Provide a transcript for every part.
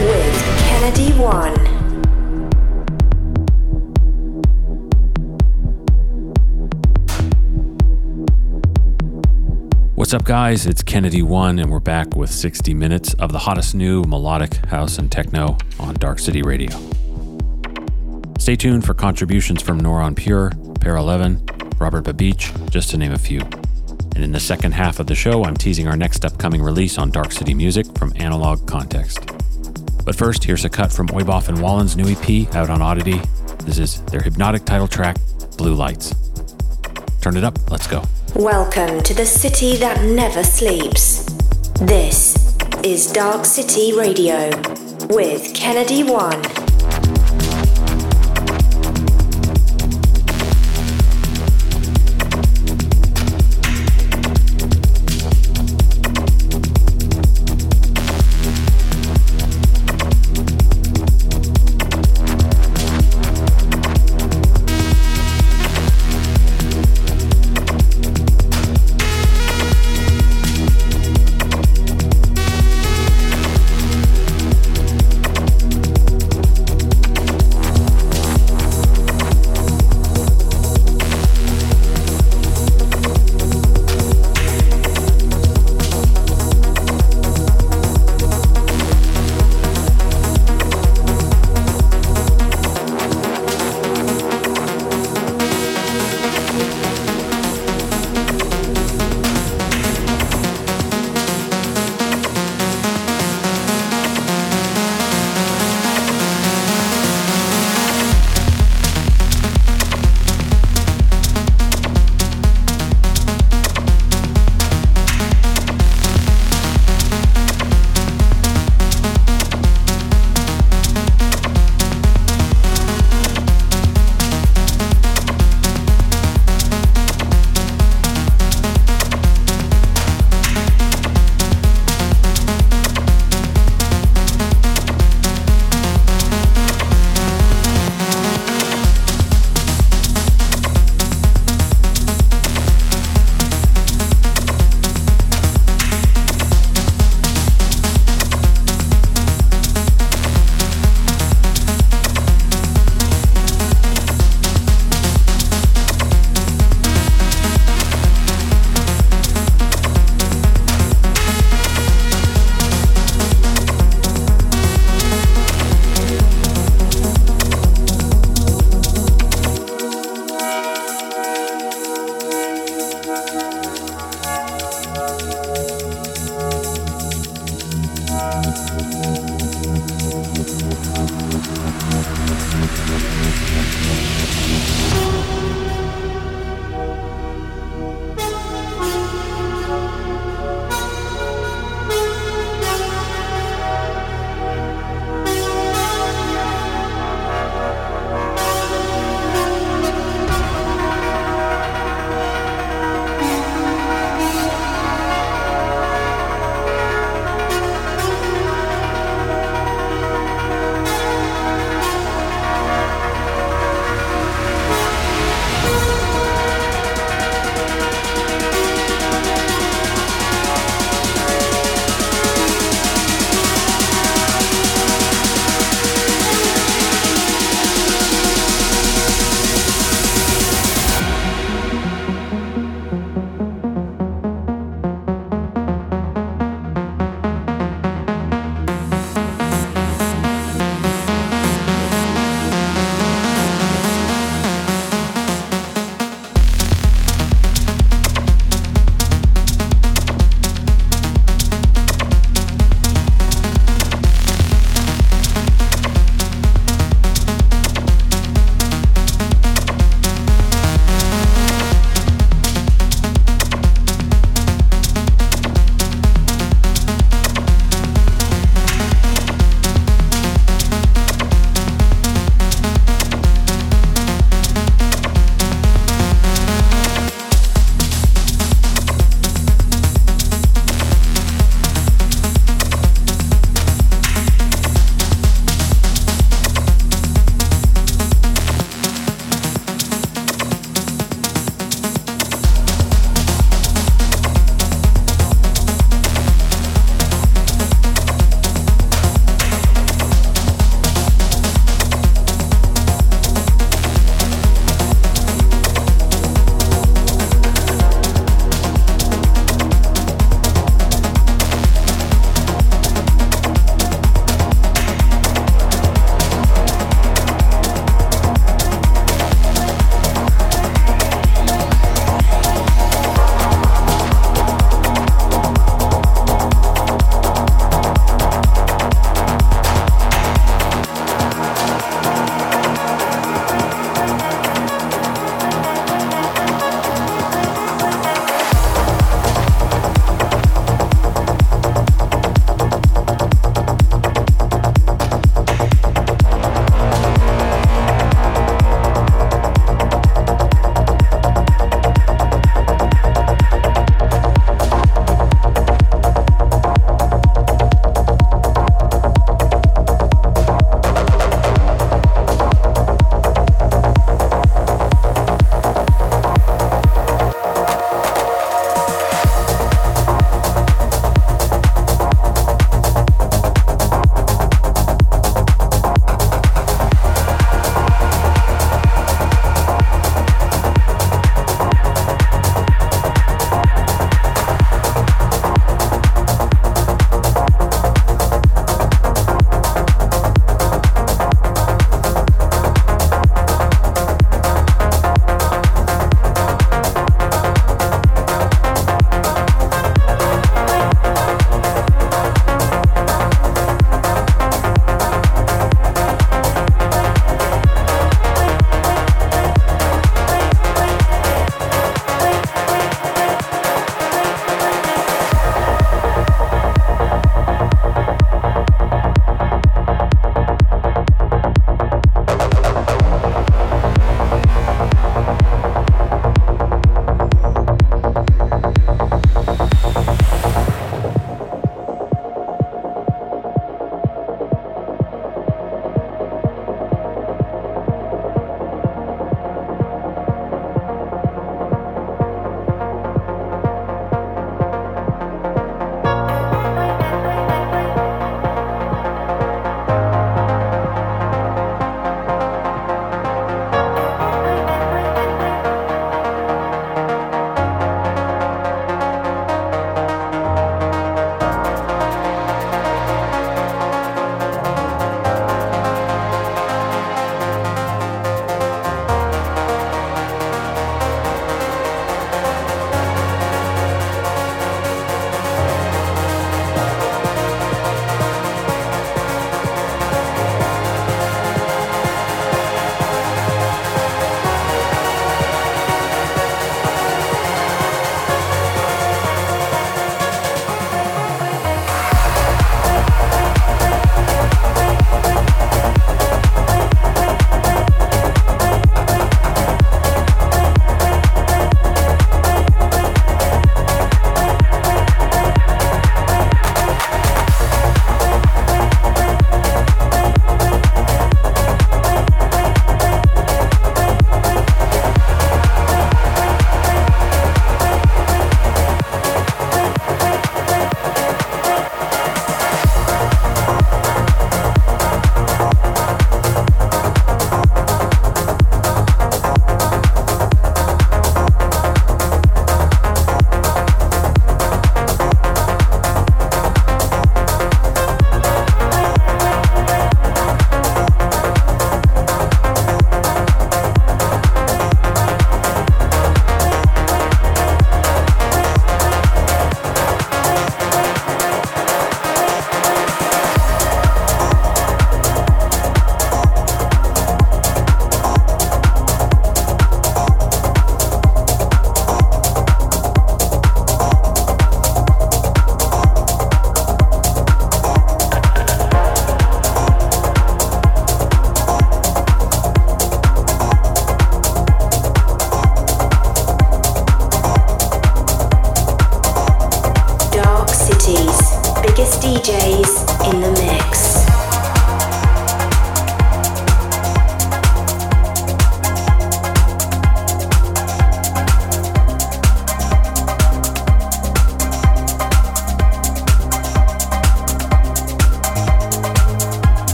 with Kennedy One. What's up, guys? It's Kennedy One, and we're back with 60 minutes of the hottest new melodic house and techno on Dark City Radio. Stay tuned for contributions from Nora En Pure, Paraleven, Robert Babicz, just to name a few. And in the second half of the show, I'm teasing our next upcoming release on Dark City Music from Analog Context. But first, here's a cut from OIBAF and Wallen's new EP out on Oddity. This is their hypnotic title track, Blue Lights. Turn it up, let's go. Welcome to the city that never sleeps. This is Dark City Radio with Kennedy One.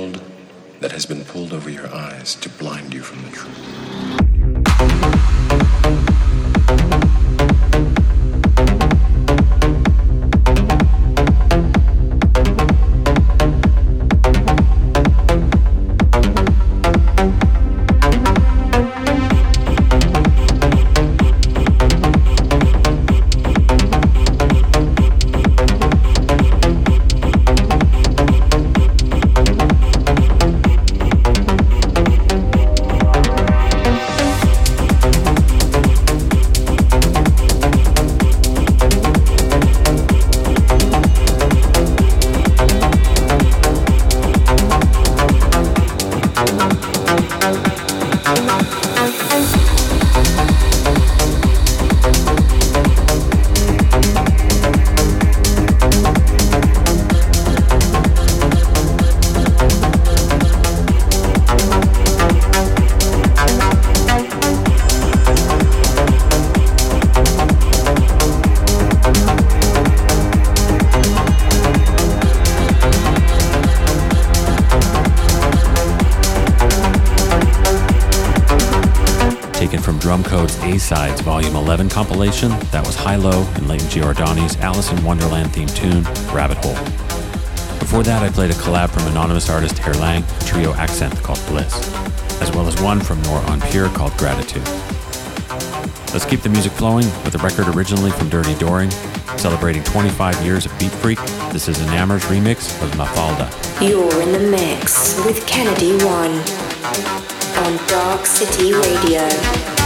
world that has been pulled over your eyes to blind you from the truth. A-Sides Volume 11 compilation. That was Hi-Lo and Layton Giordani's Alice in Wonderland theme tune, Rabbit Hole. Before that, I played a collab from anonymous artist Herr Lang, trio AKZENTH called Bliss, as well as one from Nora En Pure called Gratitude. Let's keep the music flowing with a record originally from Dirty Doering, celebrating 25 years of Beatfreak. This is Enamour's remix of Mafalda. You're in the mix with Kennedy One on Dark City Radio.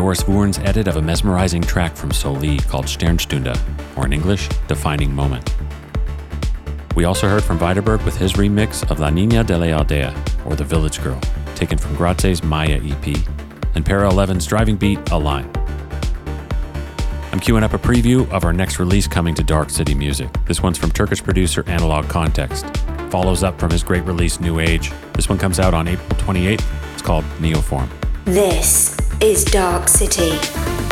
Joris Voorn's edit of a mesmerizing track from Solee called Sternstunde, or in English, Defining Moment. We also heard from Widerberg with his remix of La Niña de la Aldea, or The Village Girl, taken from GRAZZE's Maya EP, and Paraleven's driving beat, Align. I'm queuing up a preview of our next release coming to Dark City Music. This one's from Turkish producer Analog Context. Follows up from his great release New Age. This one comes out on April 28th. It's called Neoform. This is Dark City.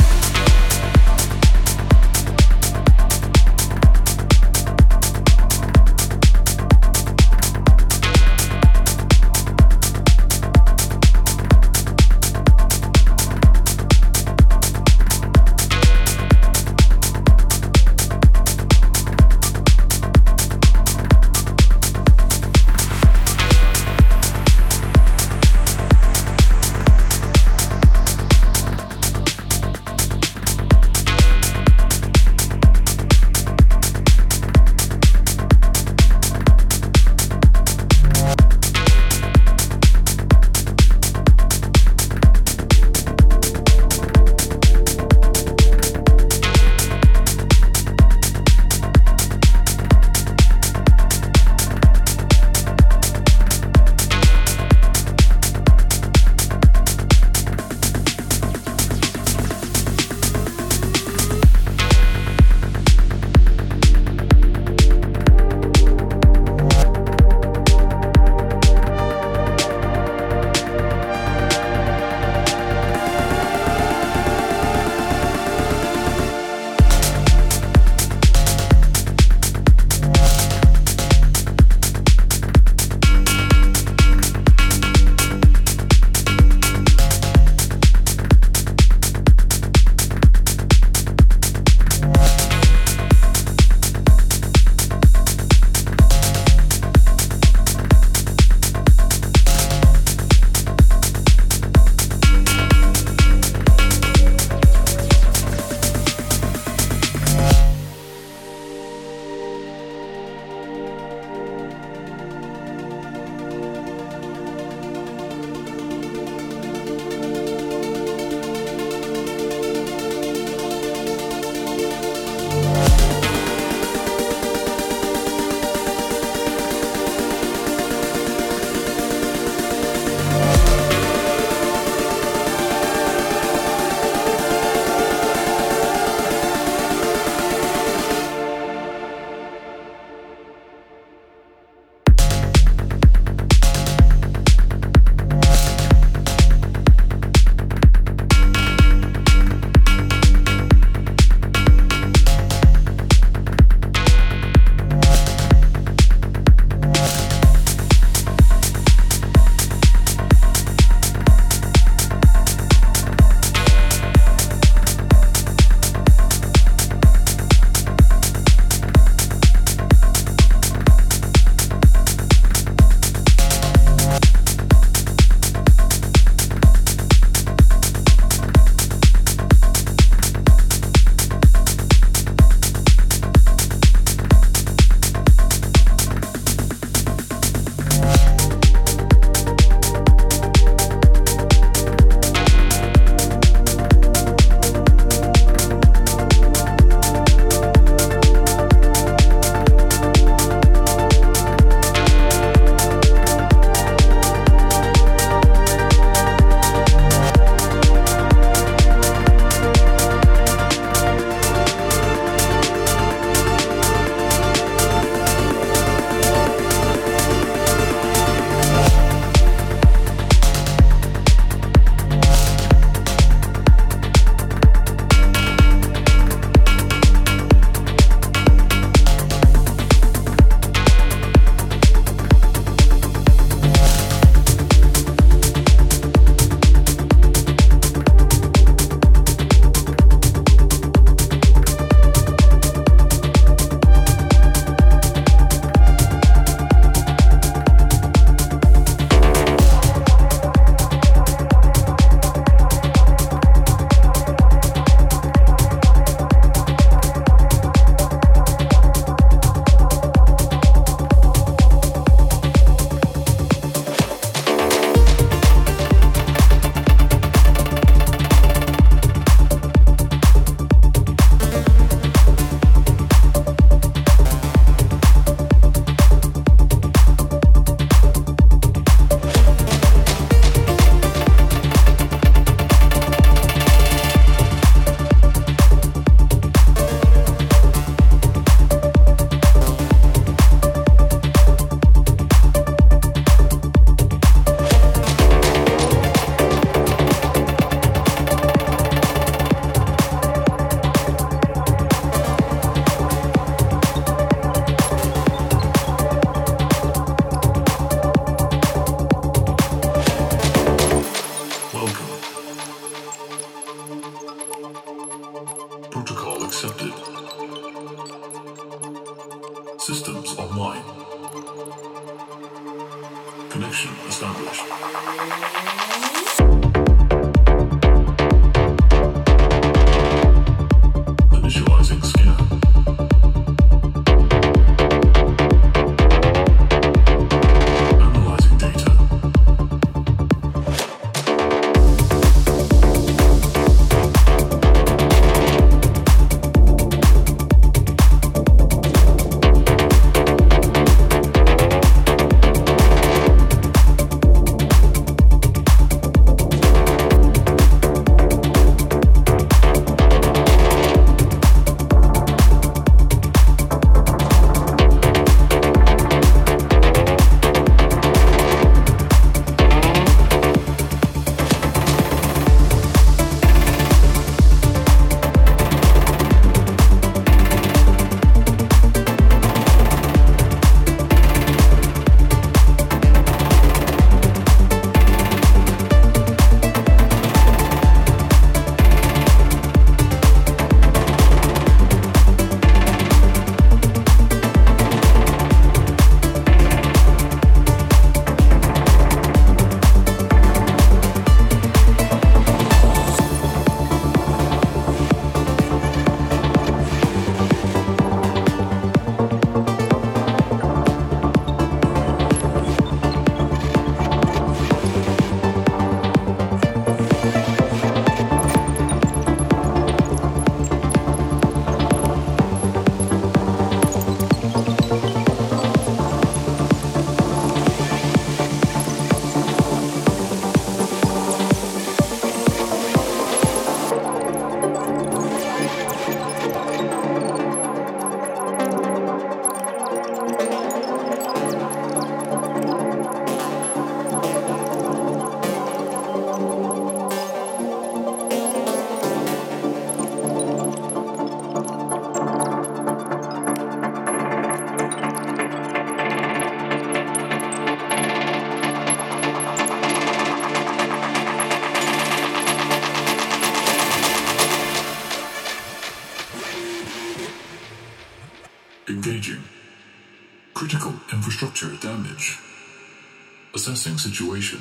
Situation.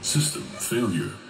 System failure.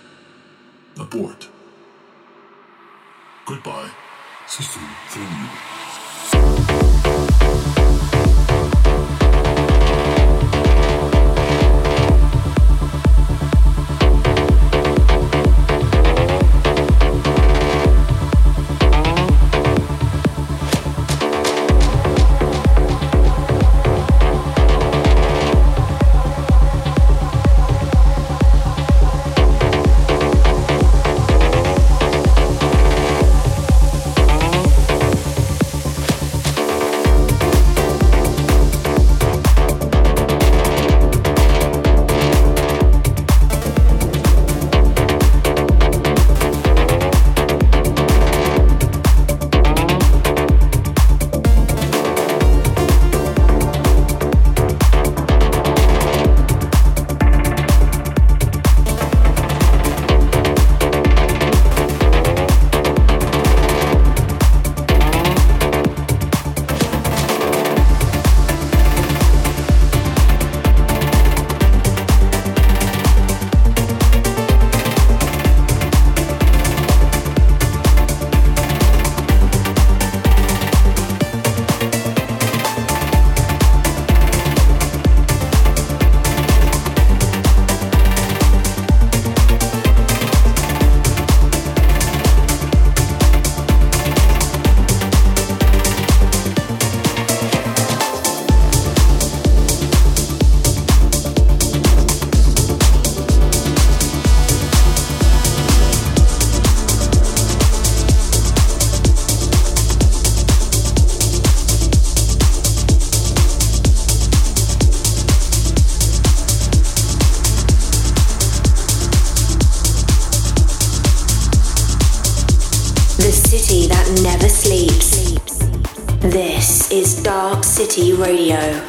City Radio.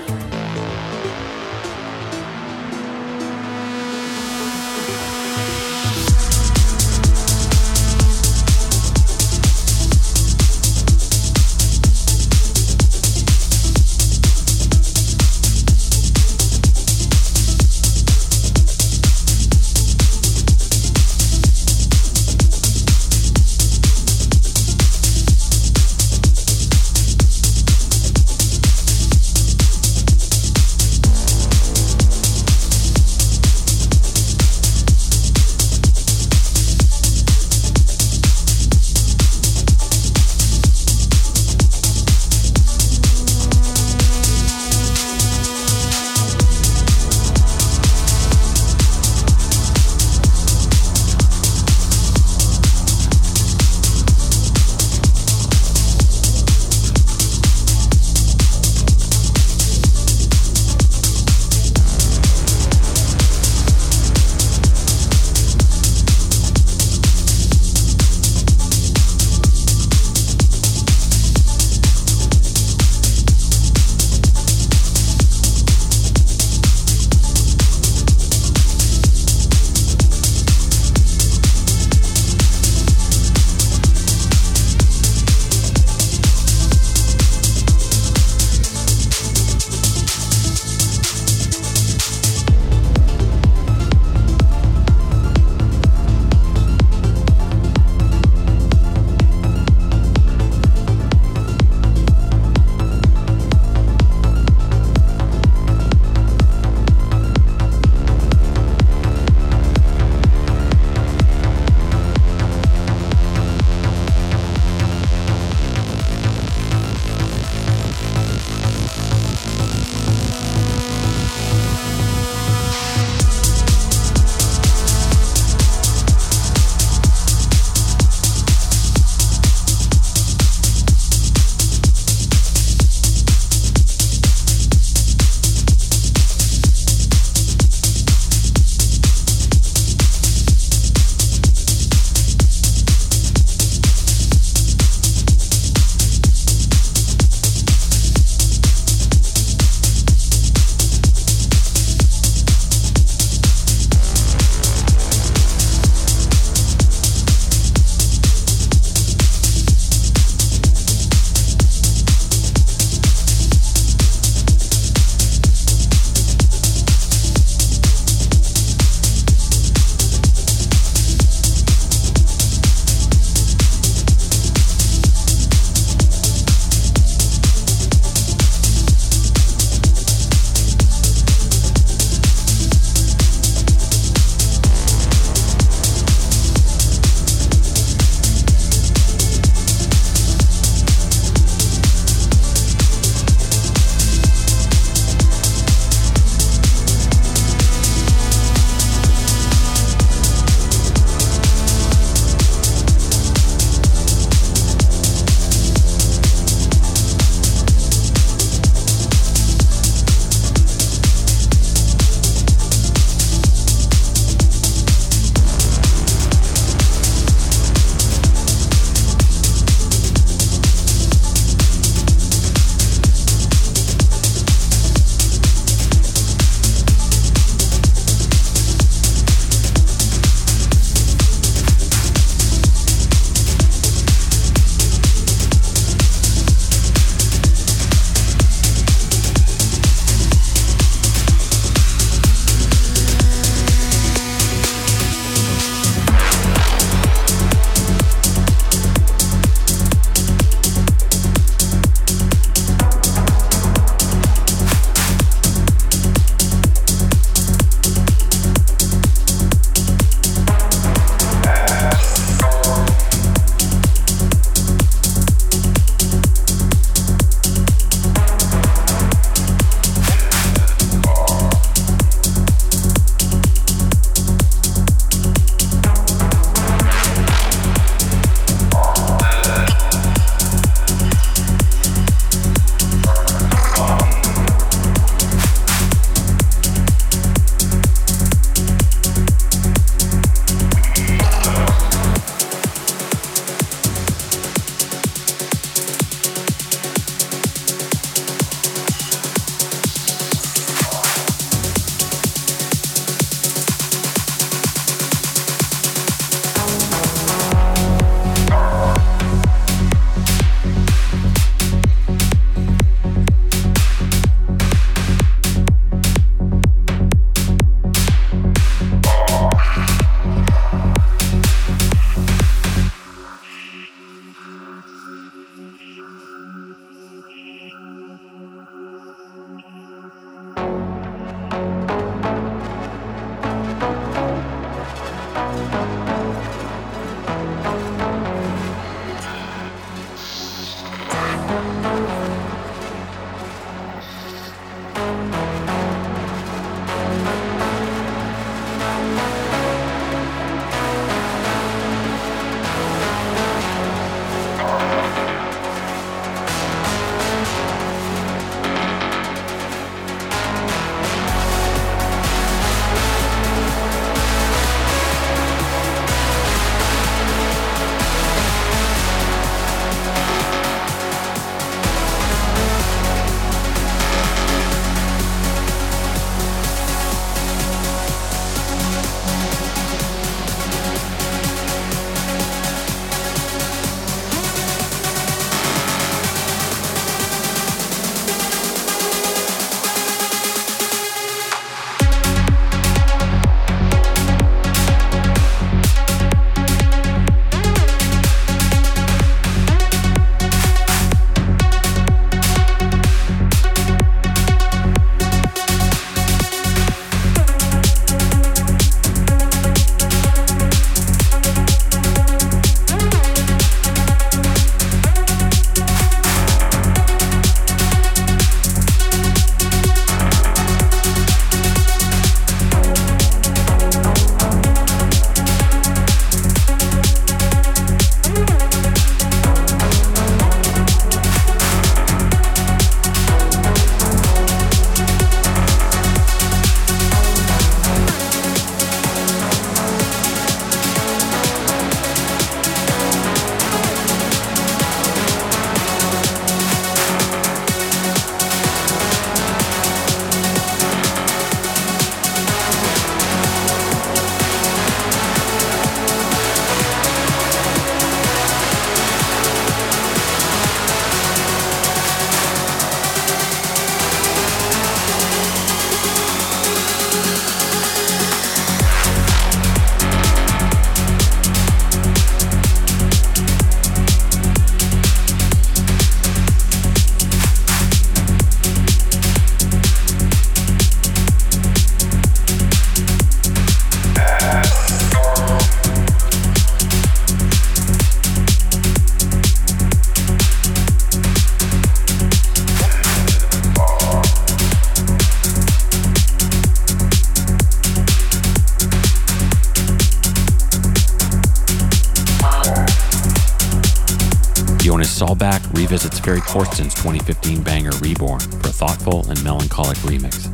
Corsten's 2015 banger Reborn for a thoughtful and melancholic remix.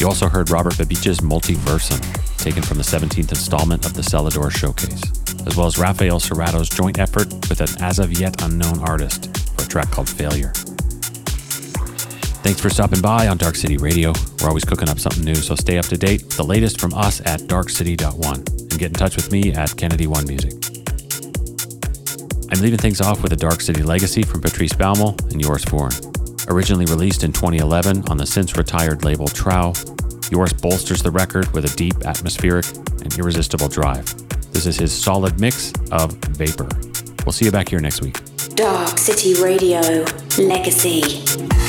You also heard Robert Babicz's Multiversum, taken from the 17th installment of the Selador Showcase, as well as Rafael Cerato's joint effort with an as of yet unknown artist for a track called Failure. Thanks for stopping by on Dark City Radio. We're always cooking up something new, so stay up to date. With the latest from us at darkcity.one and get in touch with me at Kennedy One Music. I'm leaving things off with a Dark City legacy from Patrice Bäumel and Joris Voorn. Originally released in 2011 on the since retired label Trouw, Joris bolsters the record with a deep, atmospheric, and irresistible drive. This is his solid mix of Vapor. We'll see you back here next week. Dark City Radio Legacy.